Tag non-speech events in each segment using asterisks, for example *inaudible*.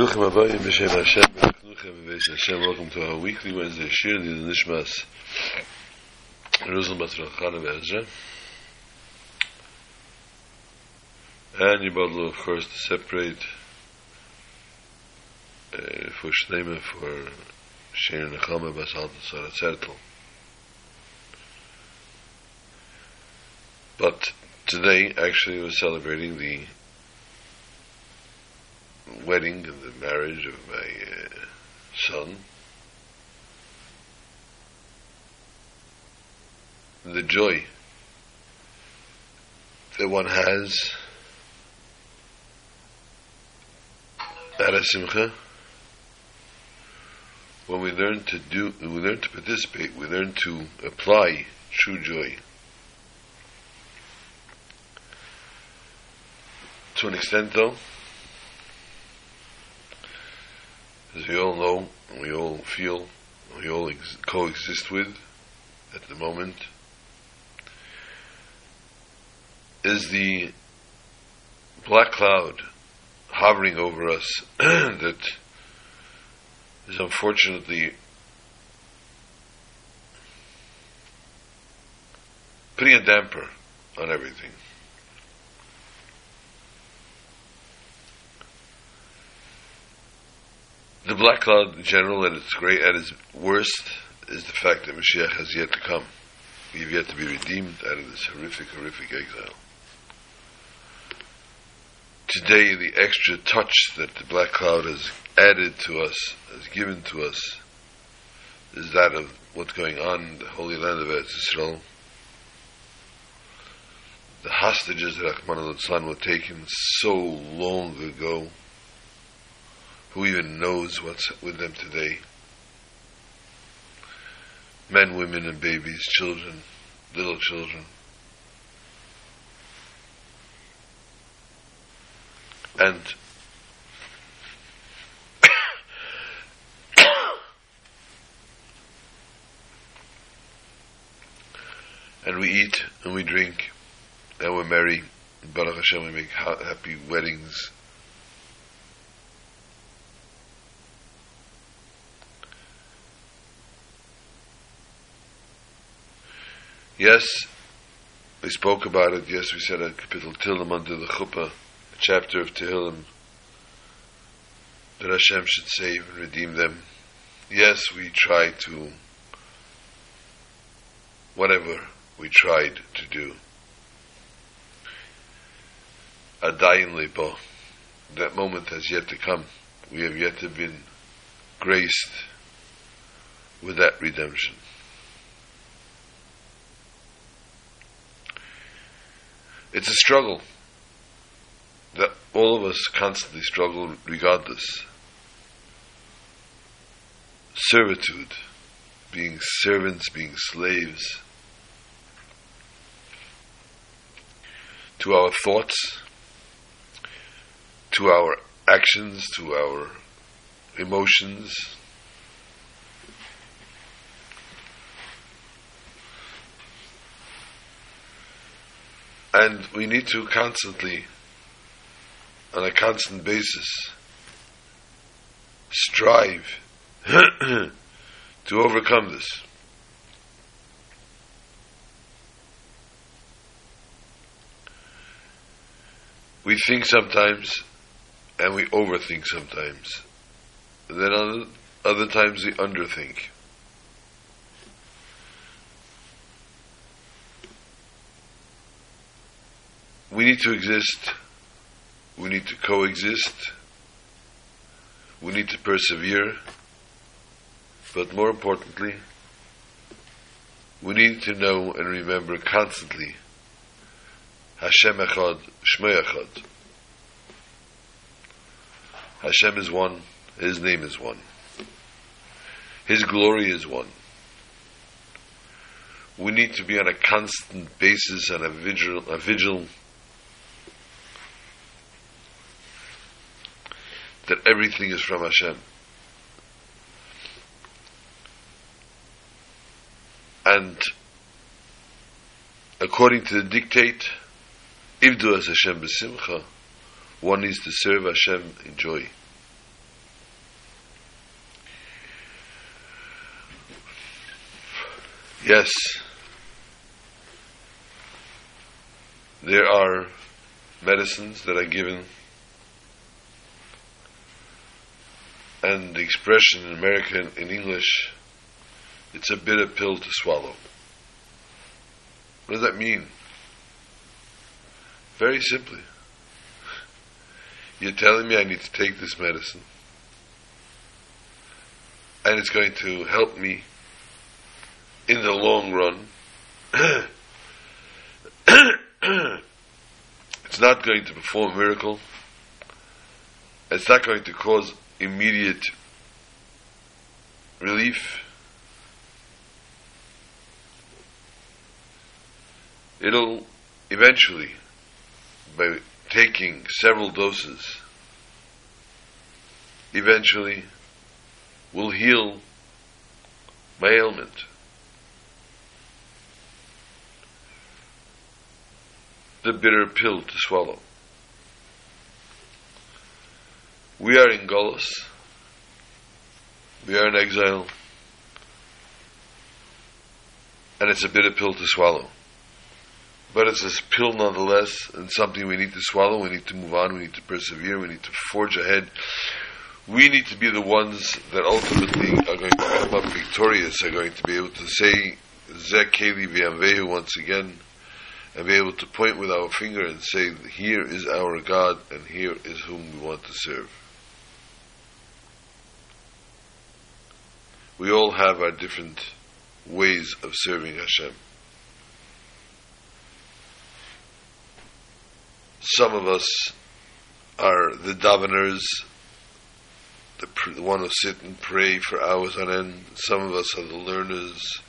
Bruchim Abayim B'Shem Hashem B'Chnuchem B'Beis Hashem. Welcome to our weekly Wednesday Shir. The Nishmas Jerusalem Bas Rachana B'Ezra and Yibadlu of course to separate uh, for Shnema for Shir Nechama Bas Alta Sara Tzertel. But today actually we're celebrating the wedding and the marriage of my uh, son. The joy that one has at a simcha when we learn to do, we learn to participate, we learn to apply true joy. To an extent, though, as we all know, we all feel, we all ex- coexist with at the moment, is the black cloud hovering over us *clears throat* that is unfortunately putting a damper on everything. The black cloud in general, at its great, at its worst, is the fact that Mashiach has yet to come. We have yet to be redeemed out of this horrific, horrific exile. Today, the extra touch that the black cloud has added to us, has given to us, is that of what's going on in the Holy Land of Eretz Israel. The hostages that Ahmad al were taken so long ago who even knows what's with them today? Men, women, and babies, children, little children. And *coughs* and we eat and we drink and we're merry. Baruch Hashem, we make ha- happy weddings Yes, we spoke about it. Yes, we said a Kapitel Tehillim under the Chuppah, a chapter of Tehillim, that Hashem should save and redeem them. Yes, we tried to, whatever we tried to do. a Adayin Libo, that moment has yet to come. We have yet to been graced with that redemption. It's a struggle that all of us constantly struggle regardless. Servitude, being servants, being slaves to our thoughts, to our actions, to our emotions, And we need to constantly, on a constant basis, strive *clears throat* to overcome this. We think sometimes, and we overthink sometimes. And then other, other times we underthink. We need to exist. We need to coexist. We need to persevere. But more importantly, we need to know and remember constantly Hashem Echad, Shmei Echad. Hashem is one, His name is one. His glory is one. We need to be on a constant basis and a vigil, a vigil that everything is from Hashem. And according to the dictate, Ivdu as Hashem b'simcha, one needs to serve Hashem in joy. Yes, there are medicines that are given and the expression in American, in English, it's a bitter pill to swallow. What does that mean? Very simply. You're telling me I need to take this medicine, and it's going to help me in the long run. *coughs* it's not going to perform a miracle. It's not going to cause immediate relief. It'll eventually, by taking several doses, eventually will heal my ailment. The bitter pill to swallow. We are in Golos. We are in exile. And it's a bitter pill to swallow. But it's a pill nonetheless, and something we need to swallow. We need to move on. We need to persevere. We need to forge ahead. We need to be the ones that ultimately are going to come up victorious, are going to be able to say, Zeh Keli V'Anvehu once again, and be able to point with our finger and say, here is our God, and here is whom we want to serve. We all have our different ways of serving Hashem. Some of us are the daveners, the, pr- the one who sit and pray for hours on end. Some of us are the learners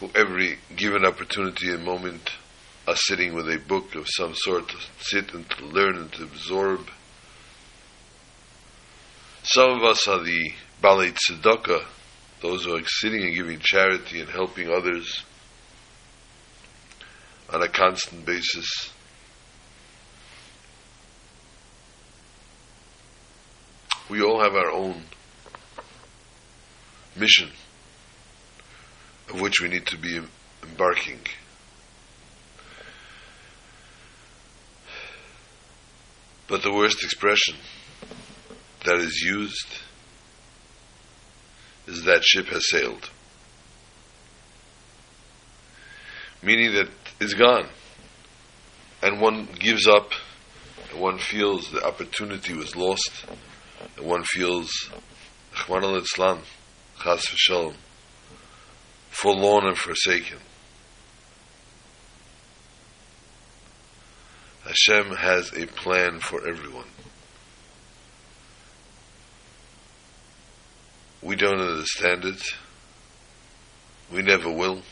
who every given opportunity and moment are sitting with a book of some sort to sit and to learn and to absorb. Some of us are the Baalei Tzedakah, those who are sitting and giving charity and helping others on a constant basis. We all have our own mission of which we need to be embarking. But the worst expression that is used is that ship has sailed. Meaning that it's gone. And one gives up, and one feels the opportunity was lost, and one feels, Chwan al Chas v'shalom, forlorn and forsaken. Hashem has a plan for everyone. We don't understand it. We never will.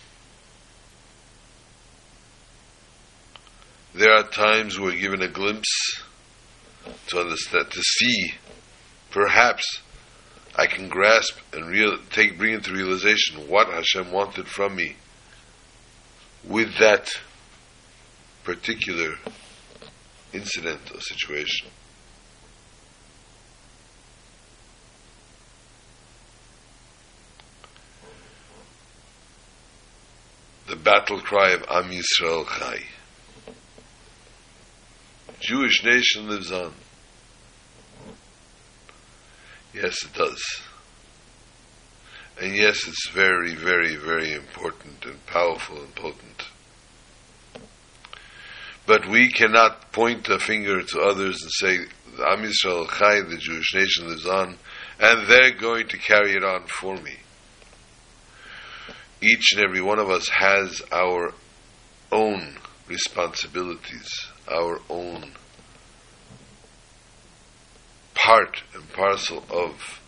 There are times we're given a glimpse to understand, to see, perhaps I can grasp and real, take, bring into realization what Hashem wanted from me with that particular incident or situation. The battle cry of Am Yisrael Chai. Jewish nation lives on. Yes, it does. And yes, it's very, very, very important and powerful and potent. But we cannot point a finger to others and say, Am Yisrael Chai, the Jewish nation lives on, and they're going to carry it on for me. Each and every one of us has our own responsibilities, our own part and parcel of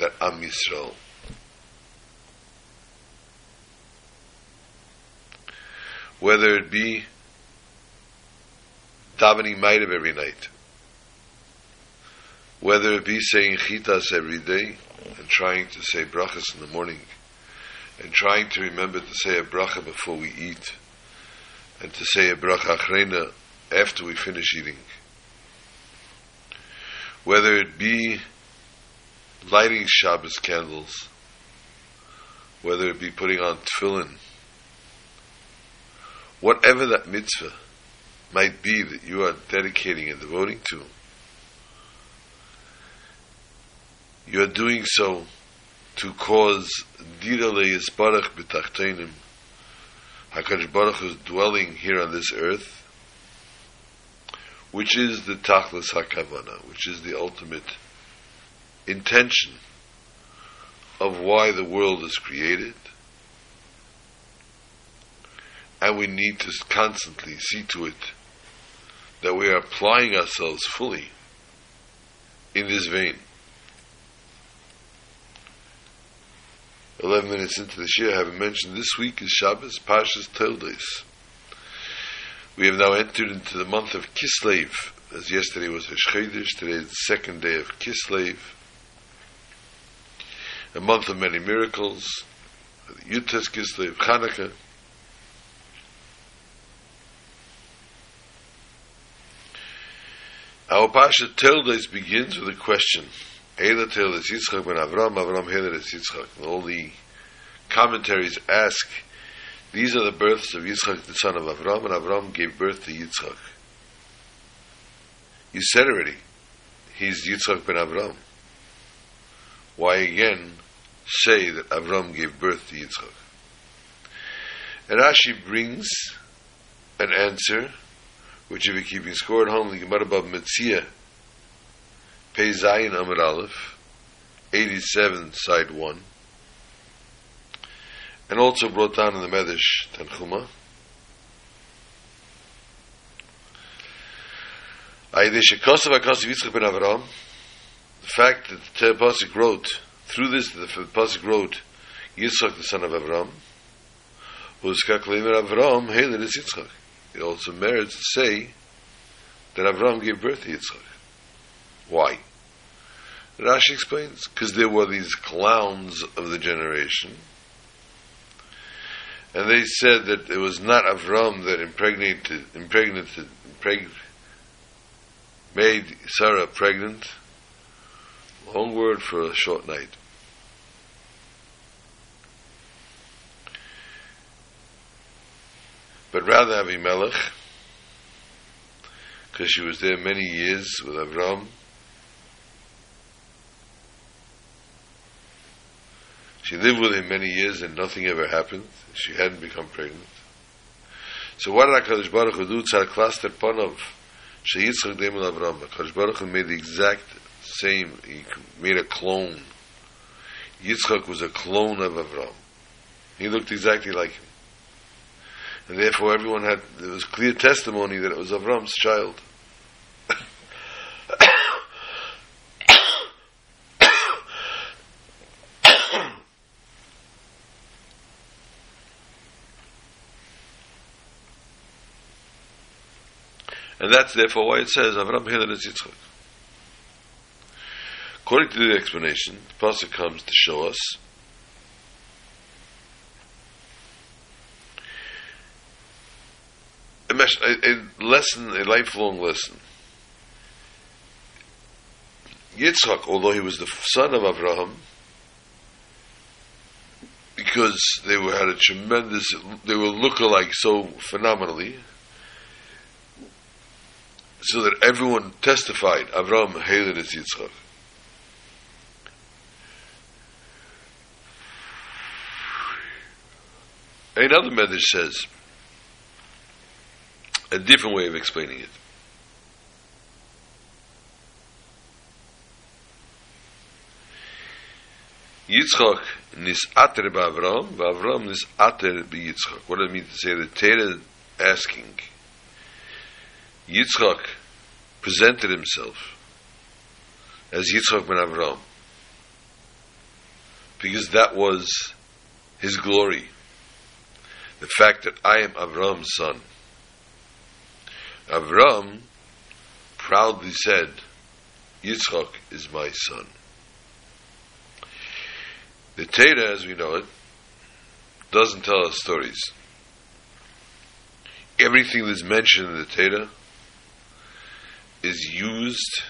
that Am Yisrael. Whether it be davening Ma'ariv every night, whether it be saying Chitas every day and trying to say brachas in the morning, and trying to remember to say a bracha before we eat, and to say a bracha achrona after we finish eating. Whether it be lighting Shabbos candles, whether it be putting on tefillin, whatever that mitzvah might be that you are dedicating and devoting to, you are doing so to cause dira le'yisbarach b'tachtenim. HaKadosh Baruch is dwelling here on this earth, which is the tachlis hakavana, which is the ultimate intention of why the world is created. And we need to constantly see to it that we are applying ourselves fully in this vein. 11 minutes into the Shiur, I haven't mentioned this week is Shabbos, Parshas Toldos. We have now entered into the month of Kislev, as yesterday was Rosh Chodesh, today is the second day of Kislev, a month of many miracles, Yud-Tes Kislev, Chanukah. Our Parsha Toldos begins with a question. Eila Toldos Yitzchak ben Avram, Avram Heler Yitzchak. And all the commentaries ask, these are the births of Yitzchak, the son of Avram, and Avram gave birth to Yitzchak. You said already, he's Yitzchak ben Avram. Why again say that Avram gave birth to Yitzchak? And Rashi brings an answer which if you're keeping score at home, the Gemara Bava Metzia, Pei Zayin Amud Aleph, 87, side 1, and also brought down in the Medrash Tanchuma. The fact that the Pasuk wrote, through this, the Pasuk wrote, Yitzchak the son of Avram, who's Kakleimer Avram, Heiler is Yitzchak it also merits to say that Avram gave birth to Yitzchak. Why? Rashi explains, because there were these clowns of the generation, and they said that it was not Avram that impregnated, impregnated, impreg, made Sarah pregnant. Long word for a short night. but rather Avimelech, because she was there many years with Avram. She lived with him many years and nothing ever happened. She hadn't become pregnant. So what did HaKadosh Baruch Hu do? Tzar klaster panov. Sheyitzchak demel Avram. HaKadosh Baruch Hu made the exact same. He made a clone. Yitzchak was a clone of Avram. He looked exactly like him and therefore everyone had there was clear testimony that it was Avram's child. And that's therefore why it says Avram Hilar Yitzchak. According to the explanation, the pasuk comes to show us a, a lesson, a lifelong lesson. Yitzchak, although he was the son of Abraham, because they were had a tremendous, they were look-alike so phenomenally, so that everyone testified, Abraham hated as Yitzchak. Another message says, a different way of explaining it. Yitzchak nis ater ba'Avram, ba'Avram nis ater b'Yitzchak. What does it mean to say? The Torah asking. Yitzchak presented himself as Yitzchak ben Avram because that was his glory. The fact that I am Avram's son. Avram proudly said, Yitzchak is my son. The Torah, as we know it, doesn't tell us stories. Everything that's mentioned in the Torah is used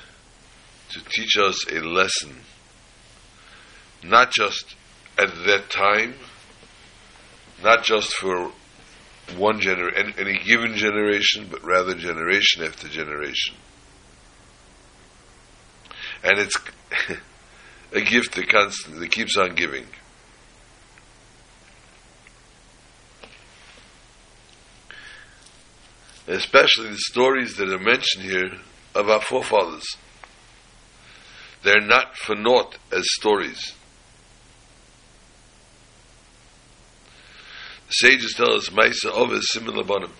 to teach us a lesson, not just at that time, not just for one gener any, any given generation, but rather generation after generation. And it's *laughs* a gift that constantly that keeps on giving. Especially the stories that are mentioned here of our forefathers. They're not for naught as stories. The sages tell us, Maisa Ovis similar bonim.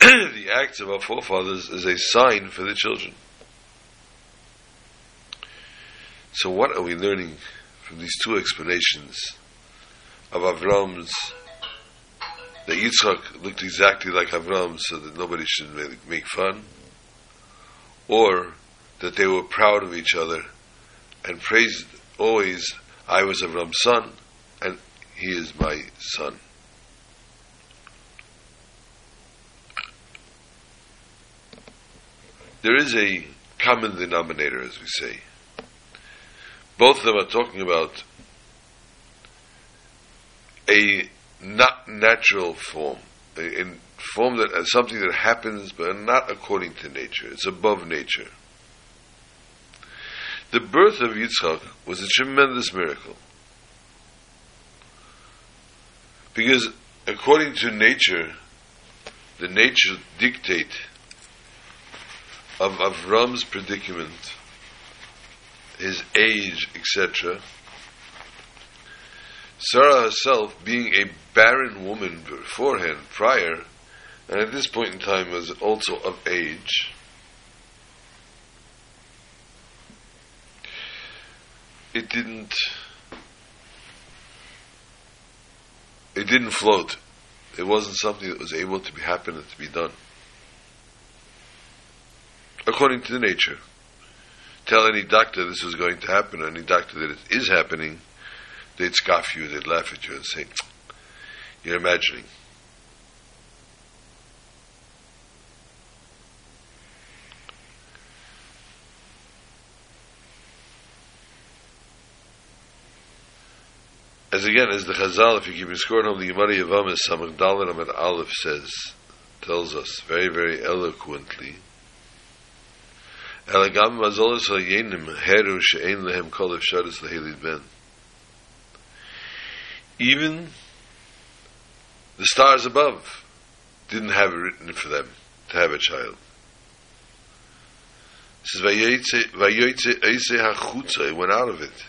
*clears throat* the acts of our forefathers is a sign for the children. So what are we learning from these two explanations of Avram's that Yitzchak looked exactly like Avram so that nobody should make fun or that they were proud of each other and praised always I was Avram's son and he is my son. There is a common denominator, as we say. Both of them are talking about a not natural form, a, a form that is something that happens, but not according to nature. It's above nature. The birth of Yitzchak was a tremendous miracle. Because according to nature, the nature dictate of Avram's predicament, his age, etc., Sarah herself, being a barren woman beforehand, prior, and at this point in time was also of age, it didn't it didn't float. It wasn't something that was able to be happen and to be done. According to the nature. Tell any doctor this is going to happen, or any doctor that it is happening, they'd scoff you, they'd laugh at you and say, You're imagining. As again, as the Chazal, if you keep score on the Gemara Yevamos, Samach Dalet Amud Aleph says, tells us very, very eloquently, Elagam Heru She'en Lehem Lehelid Ben. Even the stars above didn't have it written for them to have a child. It says, Vayoytze Eise HaChutza, it went out of it.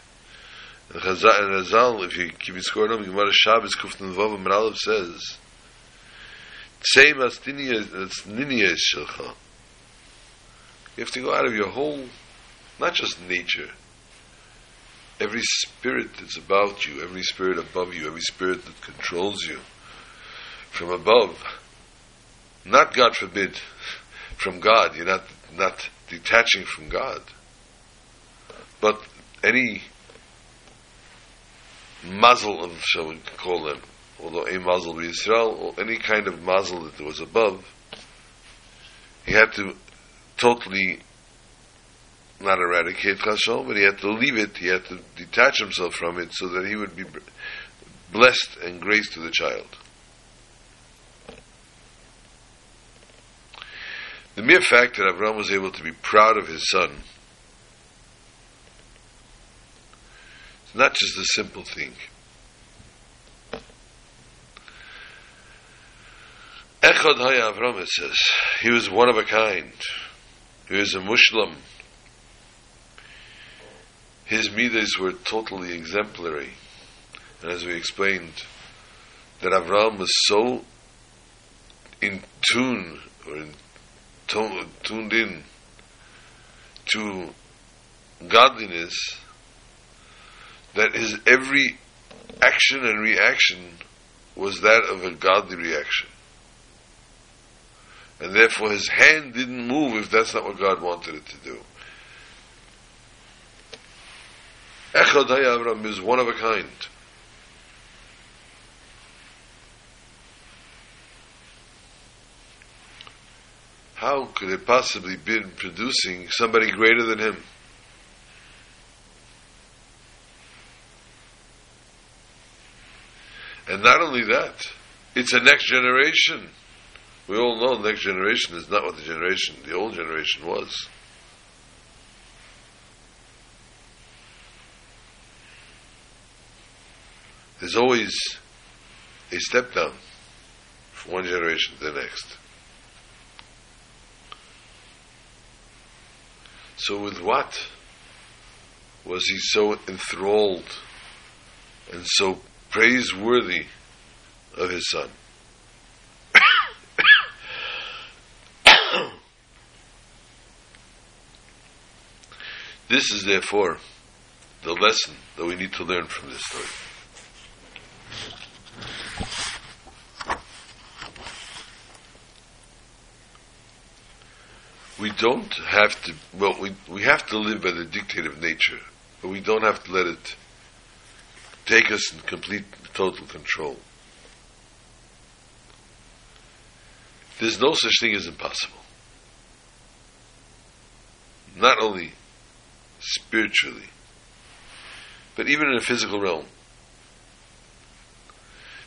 Chazal, if you keep score on Gemara Shabbos Kuf Nun Vav and Aleph says, same as Niniyas Shelcha. You have to go out of your whole, not just nature, every spirit that's about you, every spirit above you, every spirit that controls you from above. Not God forbid, from God. You're not not detaching from God, but any muzzle of, shall we call them, although a muzzle of Israel, or any kind of muzzle that was above, he had to totally not eradicate Chashon, but he had to leave it, he had to detach himself from it so that he would be blessed and grace to the child. The mere fact that Avram was able to be proud of his son not just a simple thing. Echad Haya Avram, it says, he was one of a kind. He was a Muslim. His midas were totally exemplary. And as we explained, that Avram was so in tune or in tuned in to godliness that his every action and reaction was that of a godly reaction. And therefore his hand didn't move if that's not what God wanted it to do. Echad Avram is one of a kind. How could it possibly be producing somebody greater than him? And not only that, it's a next generation. We all know the next generation is not what the generation, the old generation was. There's always a step down from one generation to the next. So with what was he so enthralled and so praiseworthy of his son? *coughs* this is therefore the lesson that we need to learn from this story. we don't have to, well, we, we have to live by the dictate of nature, but we don't have to let it take us in complete, total control. There's no such thing as impossible. Not only spiritually, but even in a physical realm.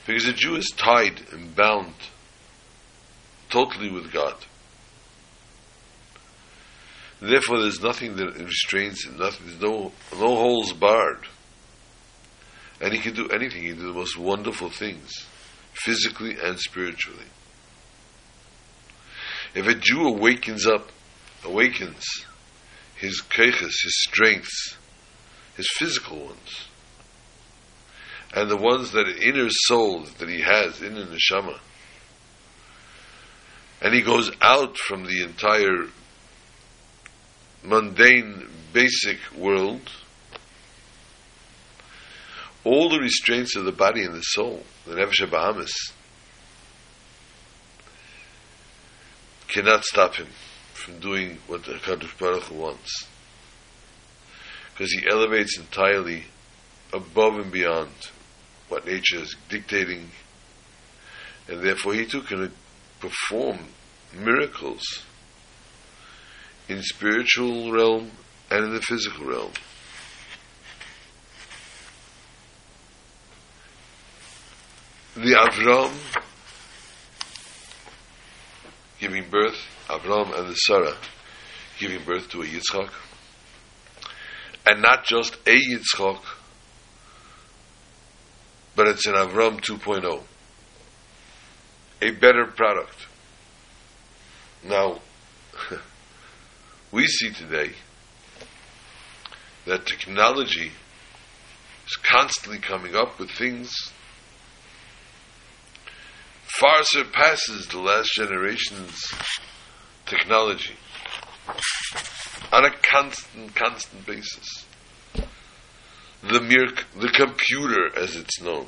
Because a Jew is tied and bound totally with God. Therefore, there's nothing that restrains him. Nothing. There's no no holes barred. And he can do anything. He can do the most wonderful things, physically and spiritually. If a Jew awakens up, awakens his keiches, his strengths, his physical ones, and the ones that inner soul that he has in the neshama, and he goes out from the entire mundane, basic world, all the restraints of the body and the soul, the Nefesh Bahamas, cannot stop him from doing what the Kadosh Baruch wants. Because he elevates entirely above and beyond what nature is dictating, and therefore he too can perform miracles in spiritual realm and in the physical realm. The Avram giving birth, Avram and the Sarah giving birth to a Yitzchak, and not just a Yitzchak, but it's an Avram 2.0, a better product. Now, *laughs* we see today that technology is constantly coming up with things far surpasses the last generation's technology on a constant, constant basis. The mere, the computer, as it's known.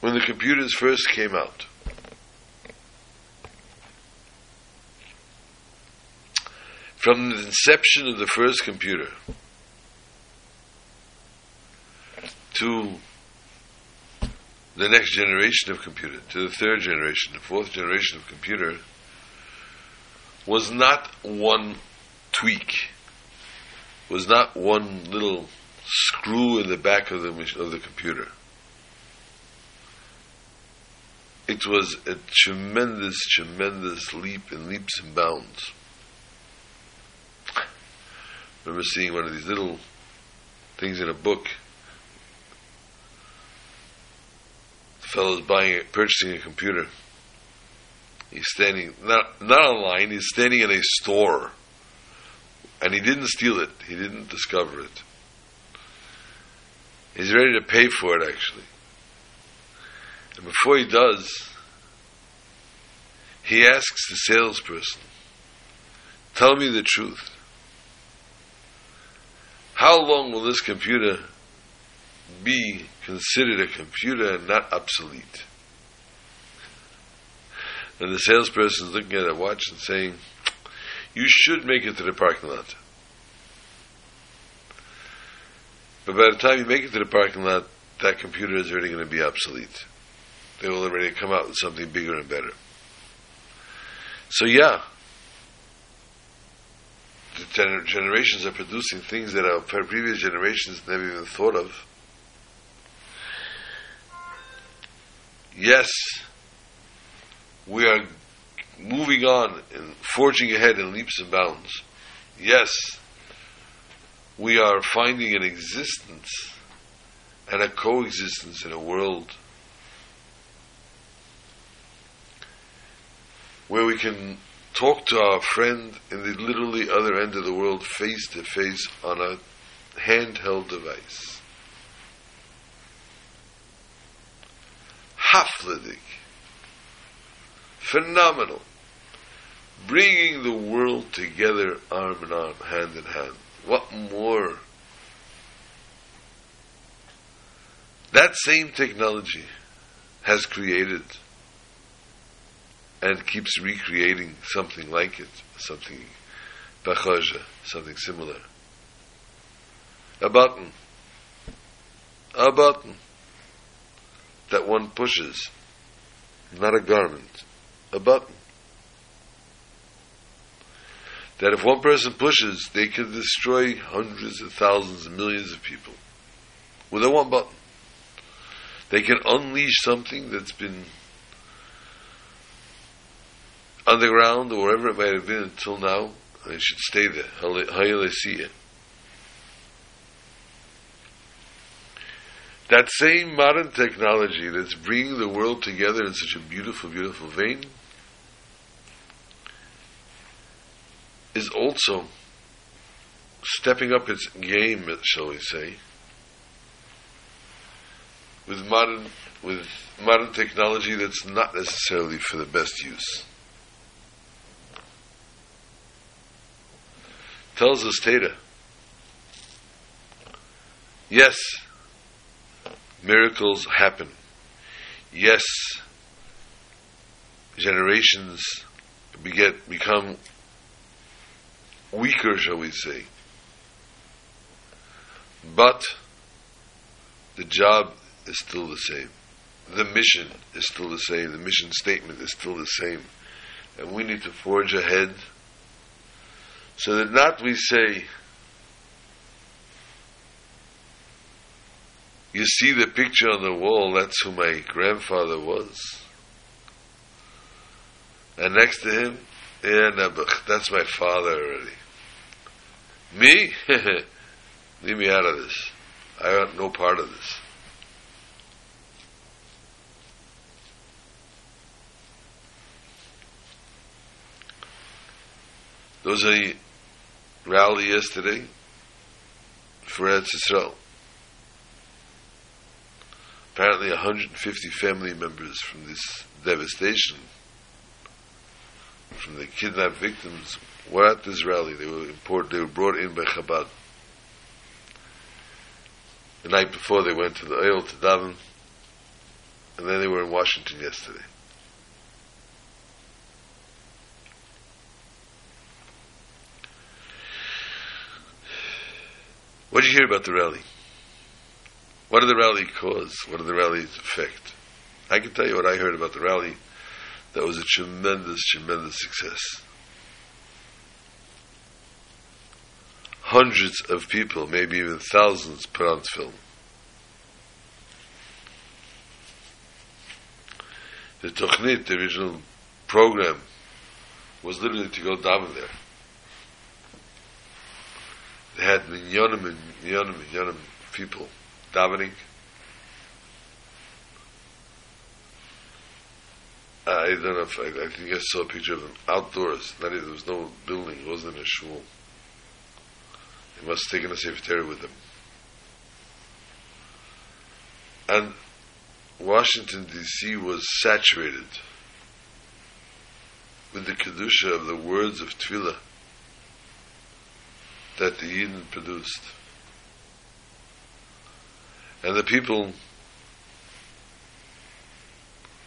When the computers first came out, from the inception of the first computer to the next generation of computer, to the third generation, the fourth generation of computer, was not one tweak, was not one little screw in the back of the of the computer. It was a tremendous, tremendous leap in leaps and bounds I remember seeing one of these little things in a book. Fellow's buying, purchasing a computer. He's standing not not online. He's standing in a store, and he didn't steal it. He didn't discover it. He's ready to pay for it, actually. And before he does, he asks the salesperson, "Tell me the truth." How long will this computer be considered a computer and not obsolete? And the salesperson is looking at a watch and saying, You should make it to the parking lot. But by the time you make it to the parking lot, that computer is already going to be obsolete. They will already come out with something bigger and better. So, yeah, the gener- generations are producing things that our previous generations never even thought of. Yes, we are moving on and forging ahead in leaps and bounds. Yes, we are finding an existence and a coexistence in a world where we can talk to our friend in the literally other end of the world face to face on a handheld device. Hafladik. Phenomenal. Bringing the world together arm in arm, hand in hand. What more? That same technology has created and keeps recreating something like it, something bachaja, something similar. A button. A button that one pushes, not a garment, a button. That if one person pushes, they can destroy hundreds of thousands and millions of people with a one button. They can unleash something that's been underground or wherever it might have been until now, and it should stay there. Hayalesiya. That same modern technology that's bringing the world together in such a beautiful, beautiful vein is also stepping up its game, shall we say, with modern with modern technology that's not necessarily for the best use. Tells us Teda. Yes, miracles happen. Yes, generations beget become weaker, shall we say. But the job is still the same. The mission is still the same. The mission statement is still the same. And we need to forge ahead so that not we say, you see the picture on the wall, that's who my grandfather was. And next to him, Nebuch, that's my father already. Me? *laughs* Leave me out of this. I want no part of this. There was a rally yesterday for Eretz Yisrael. Apparently 150 family members from this devastation, from the kidnapped victims, were at this rally. They were imported, they were brought in by Chabad. The night before they went to the Ohel to daven, and then they were in Washington yesterday. What did you hear about the rally? What did the rally cause? What did the rally effect? I can tell you what I heard about the rally. That was a tremendous, tremendous success. Hundreds of people, maybe even thousands, put on film. The Tochnit, the original program, was literally to go down there. They had minyanim and minyanim people davening. Uh, I don't know if I, I think I saw a picture of them outdoors. Not there was no building. It wasn't a shul. They must have taken a Sefer with them. And Washington, D.C. was saturated with the Kedusha of the words of Tefillah that the Yidden produced. And the people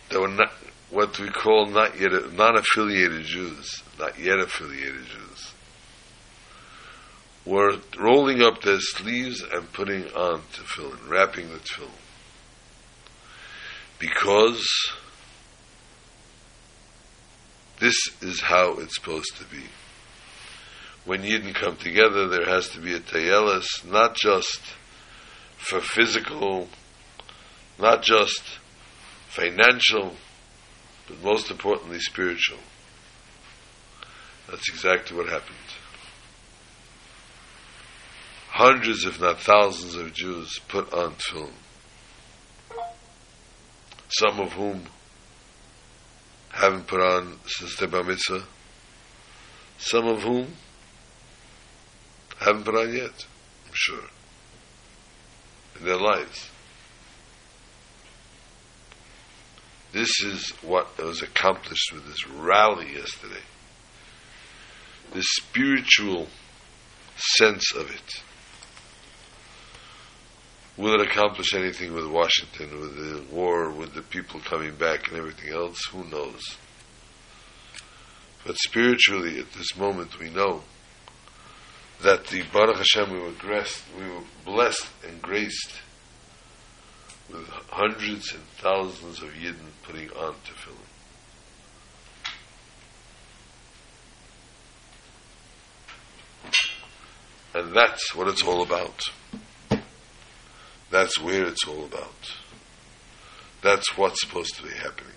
that were not what we call not yet non-affiliated Jews, not yet affiliated Jews, were rolling up their sleeves and putting on tefillin, wrapping the tefillin, because this is how it's supposed to be. When Yidden come together, there has to be a tayelis, not just for physical, not just financial, but most importantly spiritual. That's exactly what happened. Hundreds, if not thousands, of Jews put on tefillin. Some of whom haven't put on since their bar mitzvah. Some of whom haven't put on yet, I'm sure, in their lives. This is what was accomplished with this rally yesterday. The spiritual sense of it. Will it accomplish anything with Washington, with the war, with the people coming back and everything else? Who knows? But spiritually, at this moment, we know that the Baruch Hashem we were graced, we were blessed and graced with hundreds and thousands of Yidden putting on tefillin. And that's what it's all about. That's where it's all about. That's what's supposed to be happening.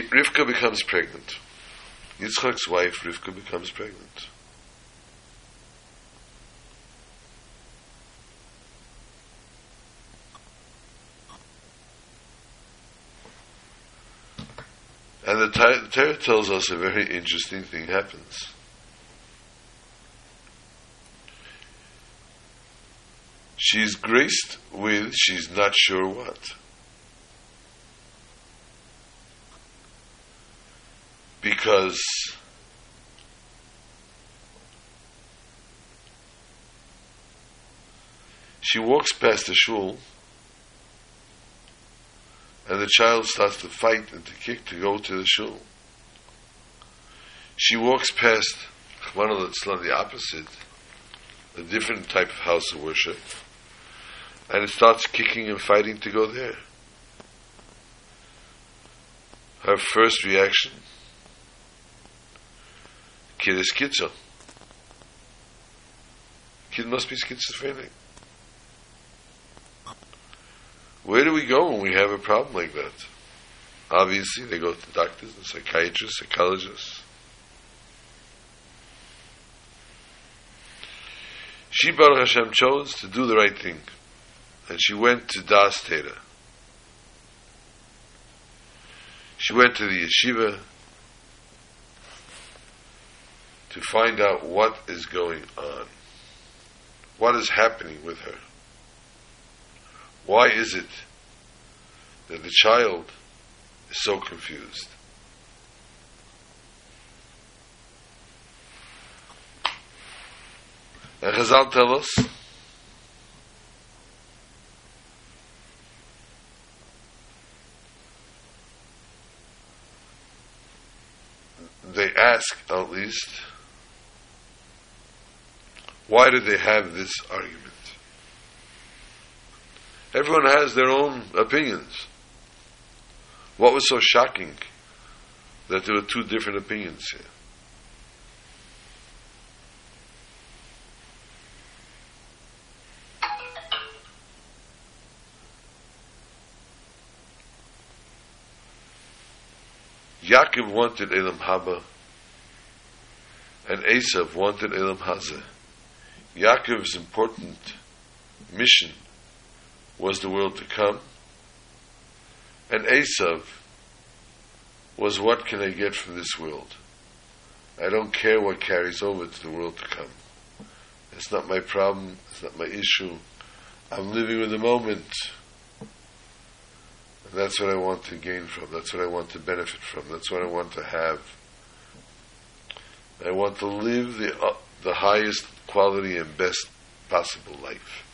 Rivka becomes pregnant. Yitzchak's wife, Rivka, becomes pregnant. And the Torah tells us a very interesting thing happens. She's graced with, she's not sure what. Because she walks past the shul and the child starts to fight and to kick to go to the shul. She walks past one of the, the opposite, a different type of house of worship, and it starts kicking and fighting to go there. Her first reaction Kid is schizo. Kid must be schizophrenic. Where do we go when we have a problem like that? Obviously, they go to doctors and psychiatrists, psychologists. She, Baruch Hashem, chose to do the right thing. And she went to Das Teda. She went to the yeshiva to find out what is going on. What is happening with her? Why is it that the child is so confused? And Chazal tell us they ask at least why did they have this argument? Everyone has their own opinions. What was so shocking that there were two different opinions here? Yaakov wanted Olam Haba, and Esav wanted Olam Hazeh. Yaakov's important mission was the world to come, and Esav was what can I get from this world? I don't care what carries over to the world to come. It's not my problem, it's not my issue. I'm living with the moment. And that's what I want to gain from, that's what I want to benefit from, that's what I want to have. I want to live the, uh, the highest quality and best possible life.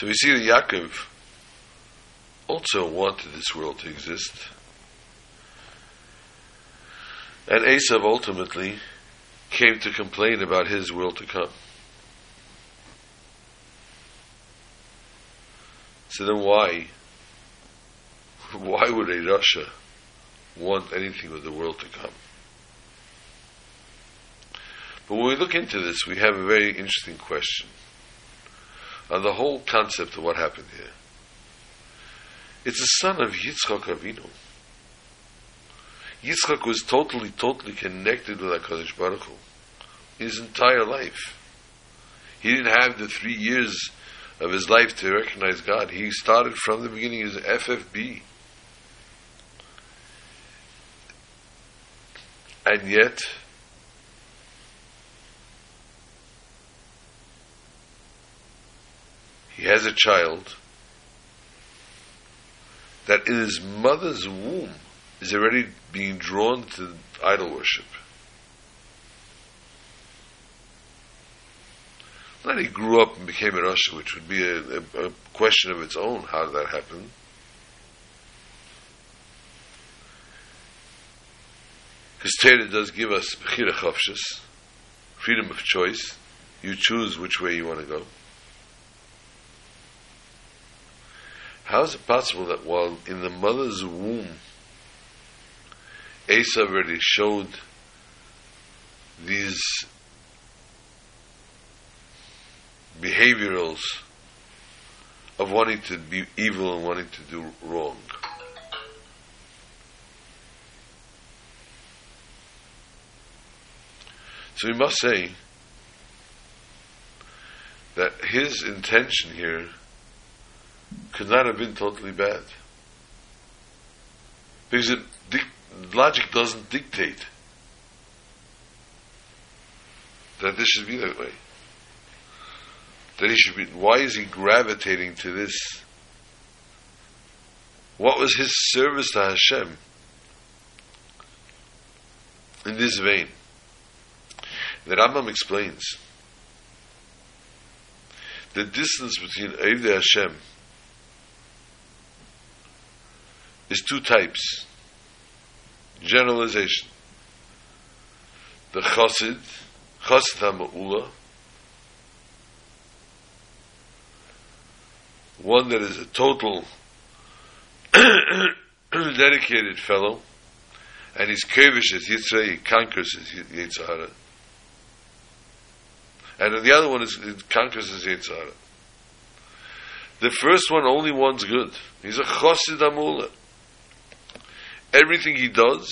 So we see that Yaakov also wanted this world to exist. And Esav ultimately came to complain about his will to come. So then why? Why would a Rasha want anything with the world to come? But when we look into this, we have a very interesting question on the whole concept of what happened here. It's the son of Yitzchak Avinu. Yitzchak was totally, totally connected with HaKadosh Baruch Hu his entire life. He didn't have the three years of his life to recognize God. He started from the beginning as FFB. And yet, he has a child that in his mother's womb is already being drawn to idol worship. Not he grew up and became a Rasha, which would be a, a, a, question of its own. How did that happen? Because Torah does give us freedom of choice. You choose which way you want to go. How is it possible that while in the mother's womb, Asa already showed these behaviorals of wanting to be evil and wanting to do wrong? So we must say that his intention here could not have been totally bad. Because it, logic doesn't dictate that this should be that way. That he should be, why is he gravitating to this? What was his service to Hashem in this vein? The Rambam explains the distance between Evdei Hashem is two types. Generalization. The Chassid, Chassid HaMa'ula, one that is a total *coughs* dedicated fellow, and he's kavish as Yitzray, he conquers his Yitzhara. And the other one is conquers his Yitzhara. The first one, only one's good. He's a Chassid Amula. Everything he does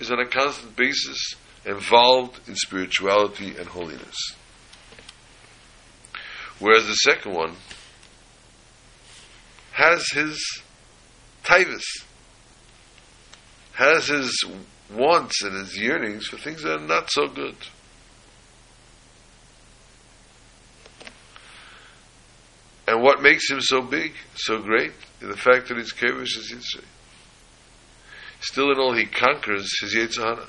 is on a constant basis involved in spirituality and holiness. Whereas the second one has his tivus, has his wants and his yearnings for things that are not so good. And what makes him so big, so great, is the fact that he's Kevish as Yitzhak. Still in all, he conquers his Yetzirah.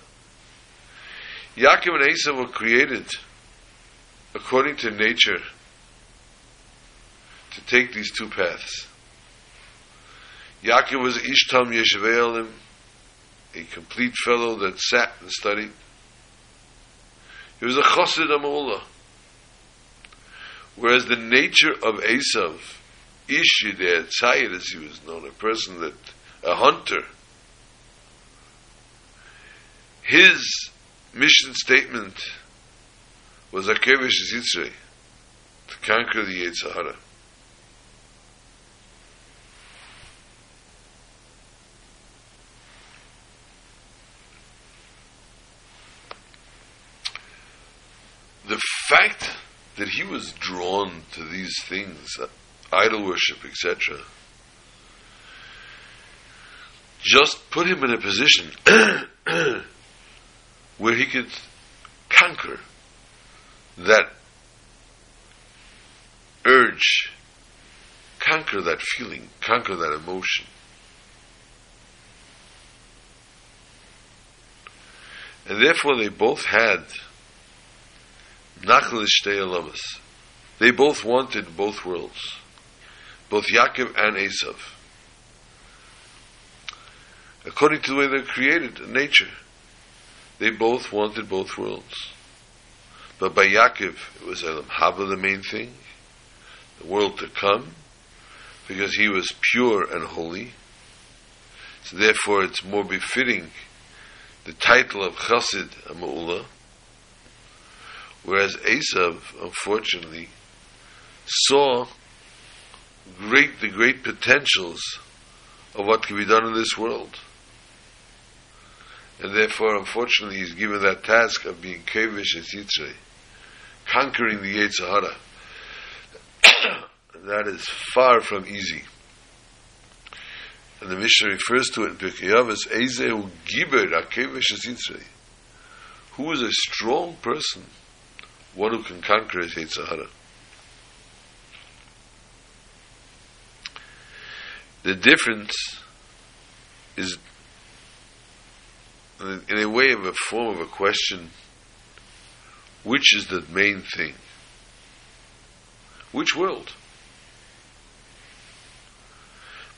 Yaakov and Esau were created according to nature to take these two paths. Yaakov was Ishtam Yeshve'elim, a complete fellow that sat and studied. He was a Chosid Amullah. Whereas the nature of Esav, Ishid, Tzayir, as he was known, a person that, a hunter, his mission statement was Akevish Zitzrei, to conquer the Yetzirah. The fact that he was drawn to these things, idol worship, etc., just put him in a position *clears throat* where he could conquer that urge, conquer that feeling, conquer that emotion. And therefore they both had Nachlish. They both wanted both worlds, both Yaakov and Esav. According to the way they're created, nature. They both wanted both worlds. But by Yaakov, it was Olam Haba the main thing, the world to come, because he was pure and holy. So therefore it's more befitting the title of Chassid Ama'ula, whereas Esav, unfortunately, saw great the great potentials of what can be done in this world. And therefore, unfortunately, he's given that task of being Kavish and Yitzray, conquering the Yetzirah. *coughs* that is far from easy. And the Mishnah refers to it in Pirkei Avos, Ezehu Giber HaKevish Yitzray. Who is a strong person, one who can conquer his Yetzirah. The difference is, in a way of a form of a question, which is the main thing? Which world?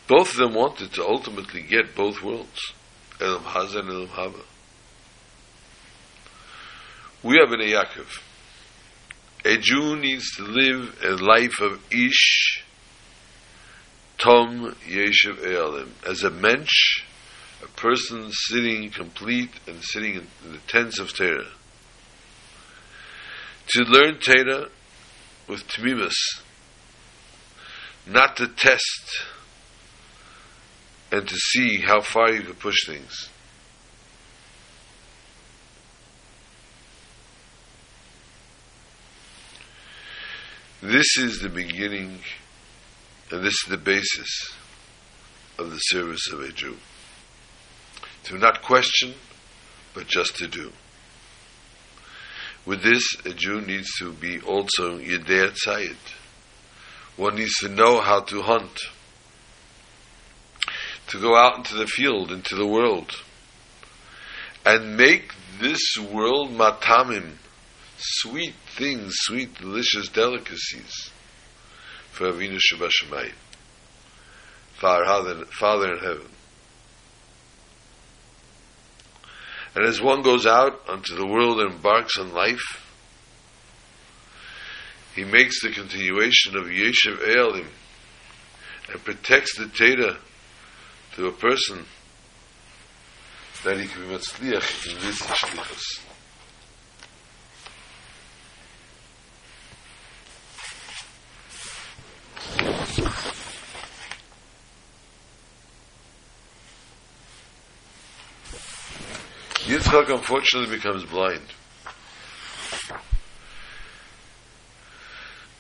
Both of them wanted to ultimately get both worlds, Olam Hazeh and Olam Haba. We have in a Yaakov. A Jew needs to live a life of Ish, Tom Yeshiv Ealim. As a mensch, a person sitting complete and sitting in the tents of Torah. To learn Torah with Tmimus, not to test and to see how far you can push things. This is the beginning and this is the basis of the service of a Jew. To not question, but just to do. With this, a Jew needs to be also Yedei Tzayid. One needs to know how to hunt, to go out into the field, into the world, and make this world matamim, sweet things, sweet, delicious delicacies for Avinu Shabbat Father, Father in heaven. And as one goes out onto the world and embarks on life, he makes the continuation of Yeshiv Ealim and protects the Teda to a person that he can be Matzliach in this Shlichus. Yitzchak unfortunately becomes blind.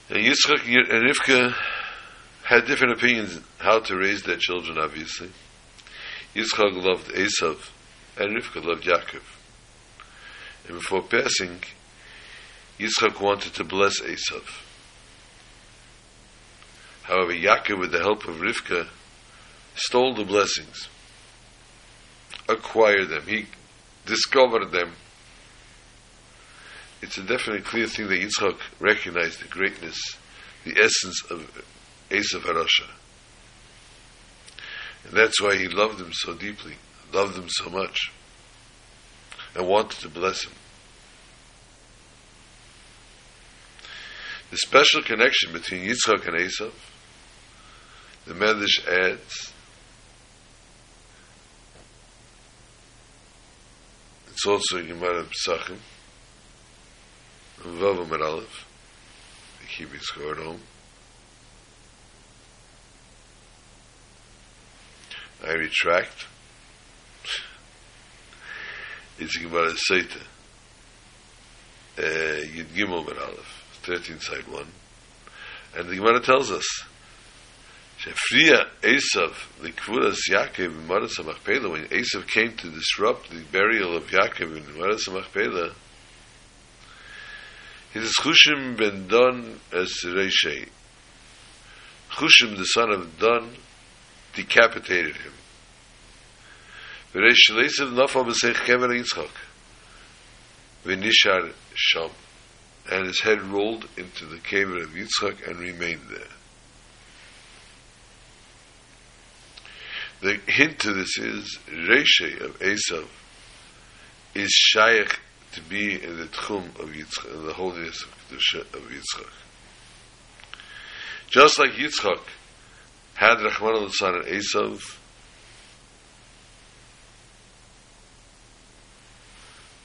And Yitzchak and Rivka had different opinions how to raise their children, obviously. Yitzchak loved Esav, and Rivka loved Yaakov. And before passing, Yitzchak wanted to bless Esav. However, Yaakov, with the help of Rivka, stole the blessings, acquired them. He discovered them. It's a definitely clear thing that Yitzchak recognized the greatness, the essence of Esav Harasha. And that's why he loved him so deeply, loved him so much, and wanted to bless him. The special connection between Yitzchak and Esav, the Medrash adds It's also in Gemara Pesachim, Vav Amud Aleph, the Kibbutz home. I retract. it's in Gemara Sotah, uh, Yud Gimel Amud Aleph, 13 side 1. And the Gemara tells us, Shefriya Esav, the Kvuras Yaakov in Me'aras HaMachpelah, when Esav came to disrupt the burial of Yaakov in Me'aras HaMachpelah, he says, Chushim ben Don as Reishei. Chushim, the son of Don, decapitated him. V'reish Esav nafal b'seich kever Yitzchak. V'nishar Sham. And his head rolled into the cave of Yitzchak and remained there. The hint to this is Reshe of Esav is shaykh to be in the tchum of Yitzchak, in the holiness of, of Yitzchak. Just like Yitzchak had Rachman al-Tzar and Esav,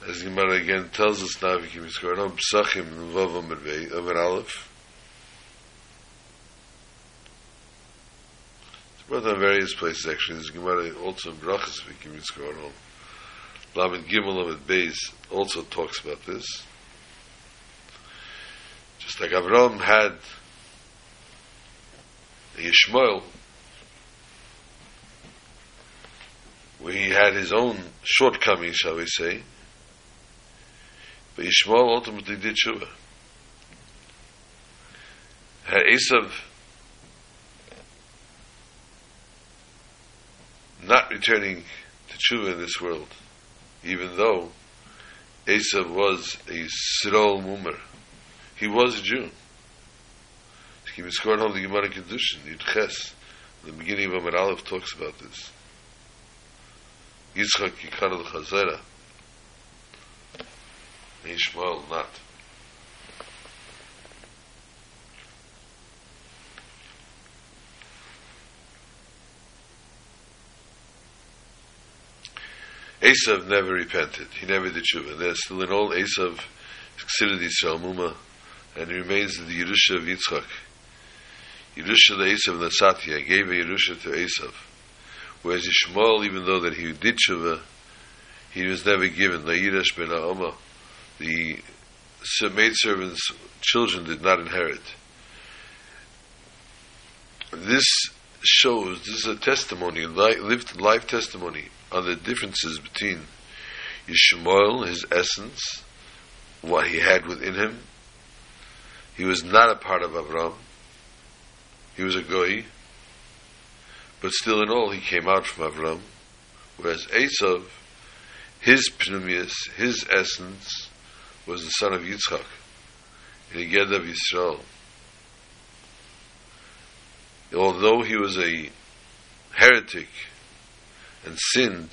as the Gemara again tells us now, you can score on Pesachim, Vav Amud Aleph, brought on various places actually, there's Gemara also in Brachas, if you can on Lamed Gimel Lamed Beis also talks about this. Just like Avram had a Yishmael, where he had his own shortcomings, shall we say, but Yishmael ultimately did tshuva. Had Esav not returning to tshuva in this world, even though Esav was a Sirol Mumer. He was a Jew. He was scored on the Gemara Kiddushin, Yud Ches. The beginning of Amud Aleph talks about this. Yitzchak Yikar al-Chazera. Ishmael not. Esav never repented. He never did tshuva. There's still an old Esav considered Yisrael Muma, and he remains in the Yerusha of Yitzchak. Yerusha the Esav Nasati, gave a Yerusha to Esav. Whereas Yishmael, even though that he did tshuva, he was never given. Na'irash ben Ha'oma, the maidservant's children did not inherit. This shows, this is a testimony, lived life testimony on the differences between Yishmael, his essence, what he had within him. He was not a part of Avram. He was a goy, but still in all he came out from Avram. Whereas Esav, his pnimius, his essence, was the son of Yitzchak, the Ged of Yisrael. Although he was a heretic and sinned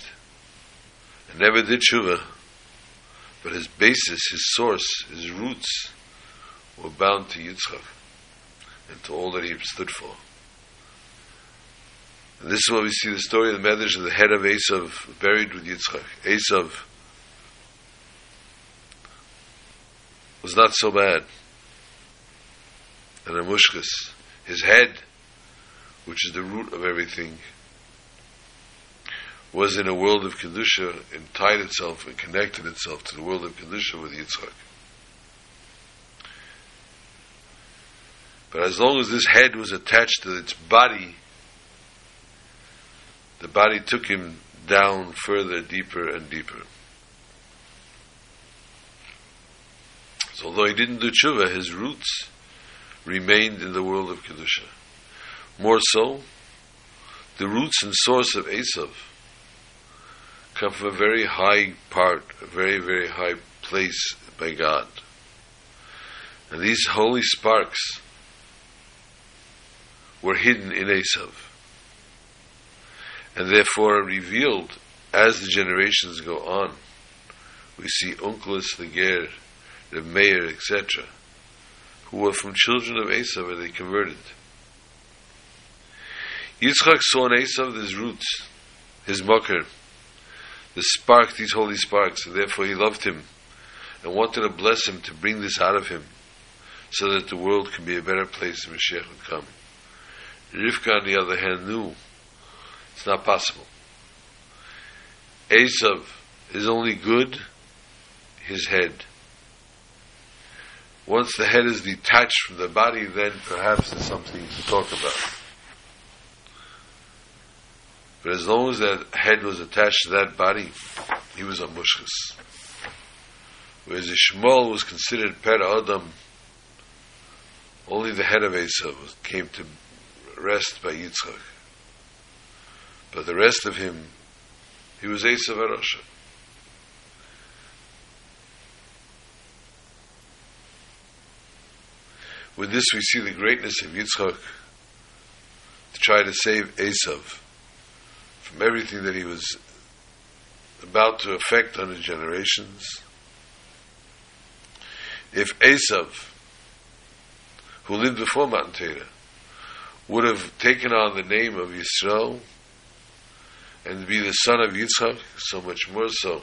and never did tshuva, but his basis, his source, his roots were bound to Yitzchak and to all that he stood for. And this is what we see the story of the Medrash of the head of Esav buried with Yitzchak. Esav was not so bad. And Amushkas, his head, which is the root of everything, was in a world of Kedusha and tied itself and connected itself to the world of Kedusha with Yitzchak. But as long as this head was attached to its body, the body took him down further, deeper and deeper. So although he didn't do tshuva, his roots remained in the world of Kedusha. More so, the roots and source of Esav come from a very high part, a very, very high place by God. And these holy sparks were hidden in Esav. And therefore revealed as the generations go on. We see Onkelos the Ger, the Meir, etc., who were from children of Esav and they converted. Yitzchak saw in Esav his roots, his mocker, the spark, these holy sparks, and therefore he loved him and wanted to bless him to bring this out of him so that the world can be a better place when Mashiach would come. Rivka, on the other hand, knew it's not possible. Esav is only good his head. Once the head is detached from the body, then perhaps there's something to talk about. But as long as that head was attached to that body, he was a mushkas. Whereas Ishmael was considered per Adam, only the head of Esav came to rest by Yitzchak. But the rest of him, he was Esav Arasha. With this, we see the greatness of Yitzchak to try to save Esav from everything that he was about to affect on his generations. If Esav, who lived before Matan Torah, would have taken on the name of Yisrael and be the son of Yitzchak, so much more so.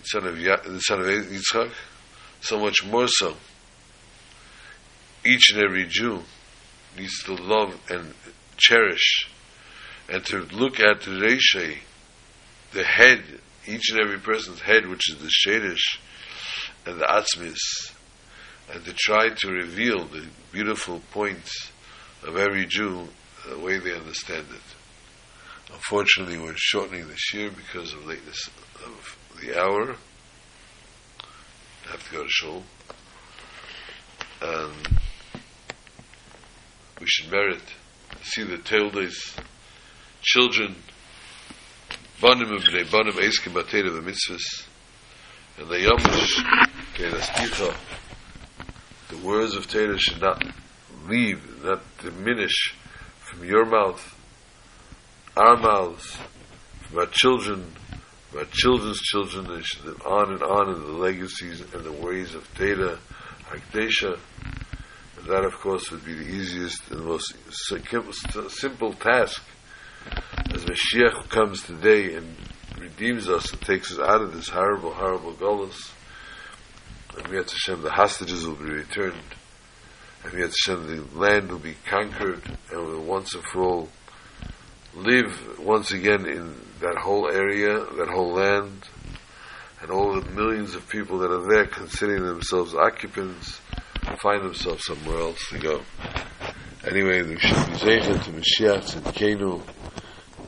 The son of, ya- the son of Yitzchak, so much more so. Each and every Jew needs to love and cherish and to look at the Reishe, the head, each and every person's head, which is the Shadish and the Atzmis, and to try to reveal the beautiful points of every Jew the way they understand it. Unfortunately, we're shortening this year because of lateness of the hour. I have to go to shul. And we should merit see the Teildes, children, Banim and Bnei Banim, Eiskim Batera, the mitzvahs, and the Yomish, Kedasticha, the words of Torah should not leave, not diminish from your mouth, our mouths, from our children, from our children's children, and should live on and on in the legacies and the ways of Teda, Hakdesha. That, of course, would be the easiest and most simple task. As Mashiach comes today and redeems us and takes us out of this horrible, horrible gullus, and Yet Hashem, the hostages will be returned, and Yet Hashem, the land will be conquered, and will once and for all live once again in that whole area, that whole land, and all the millions of people that are there considering themselves occupants find themselves somewhere else to go. Anyway, the Zeichet to Mashiach and Kenu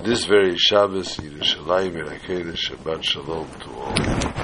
this very Shabbos, Yerushalayim and Shabbat Shalom to all.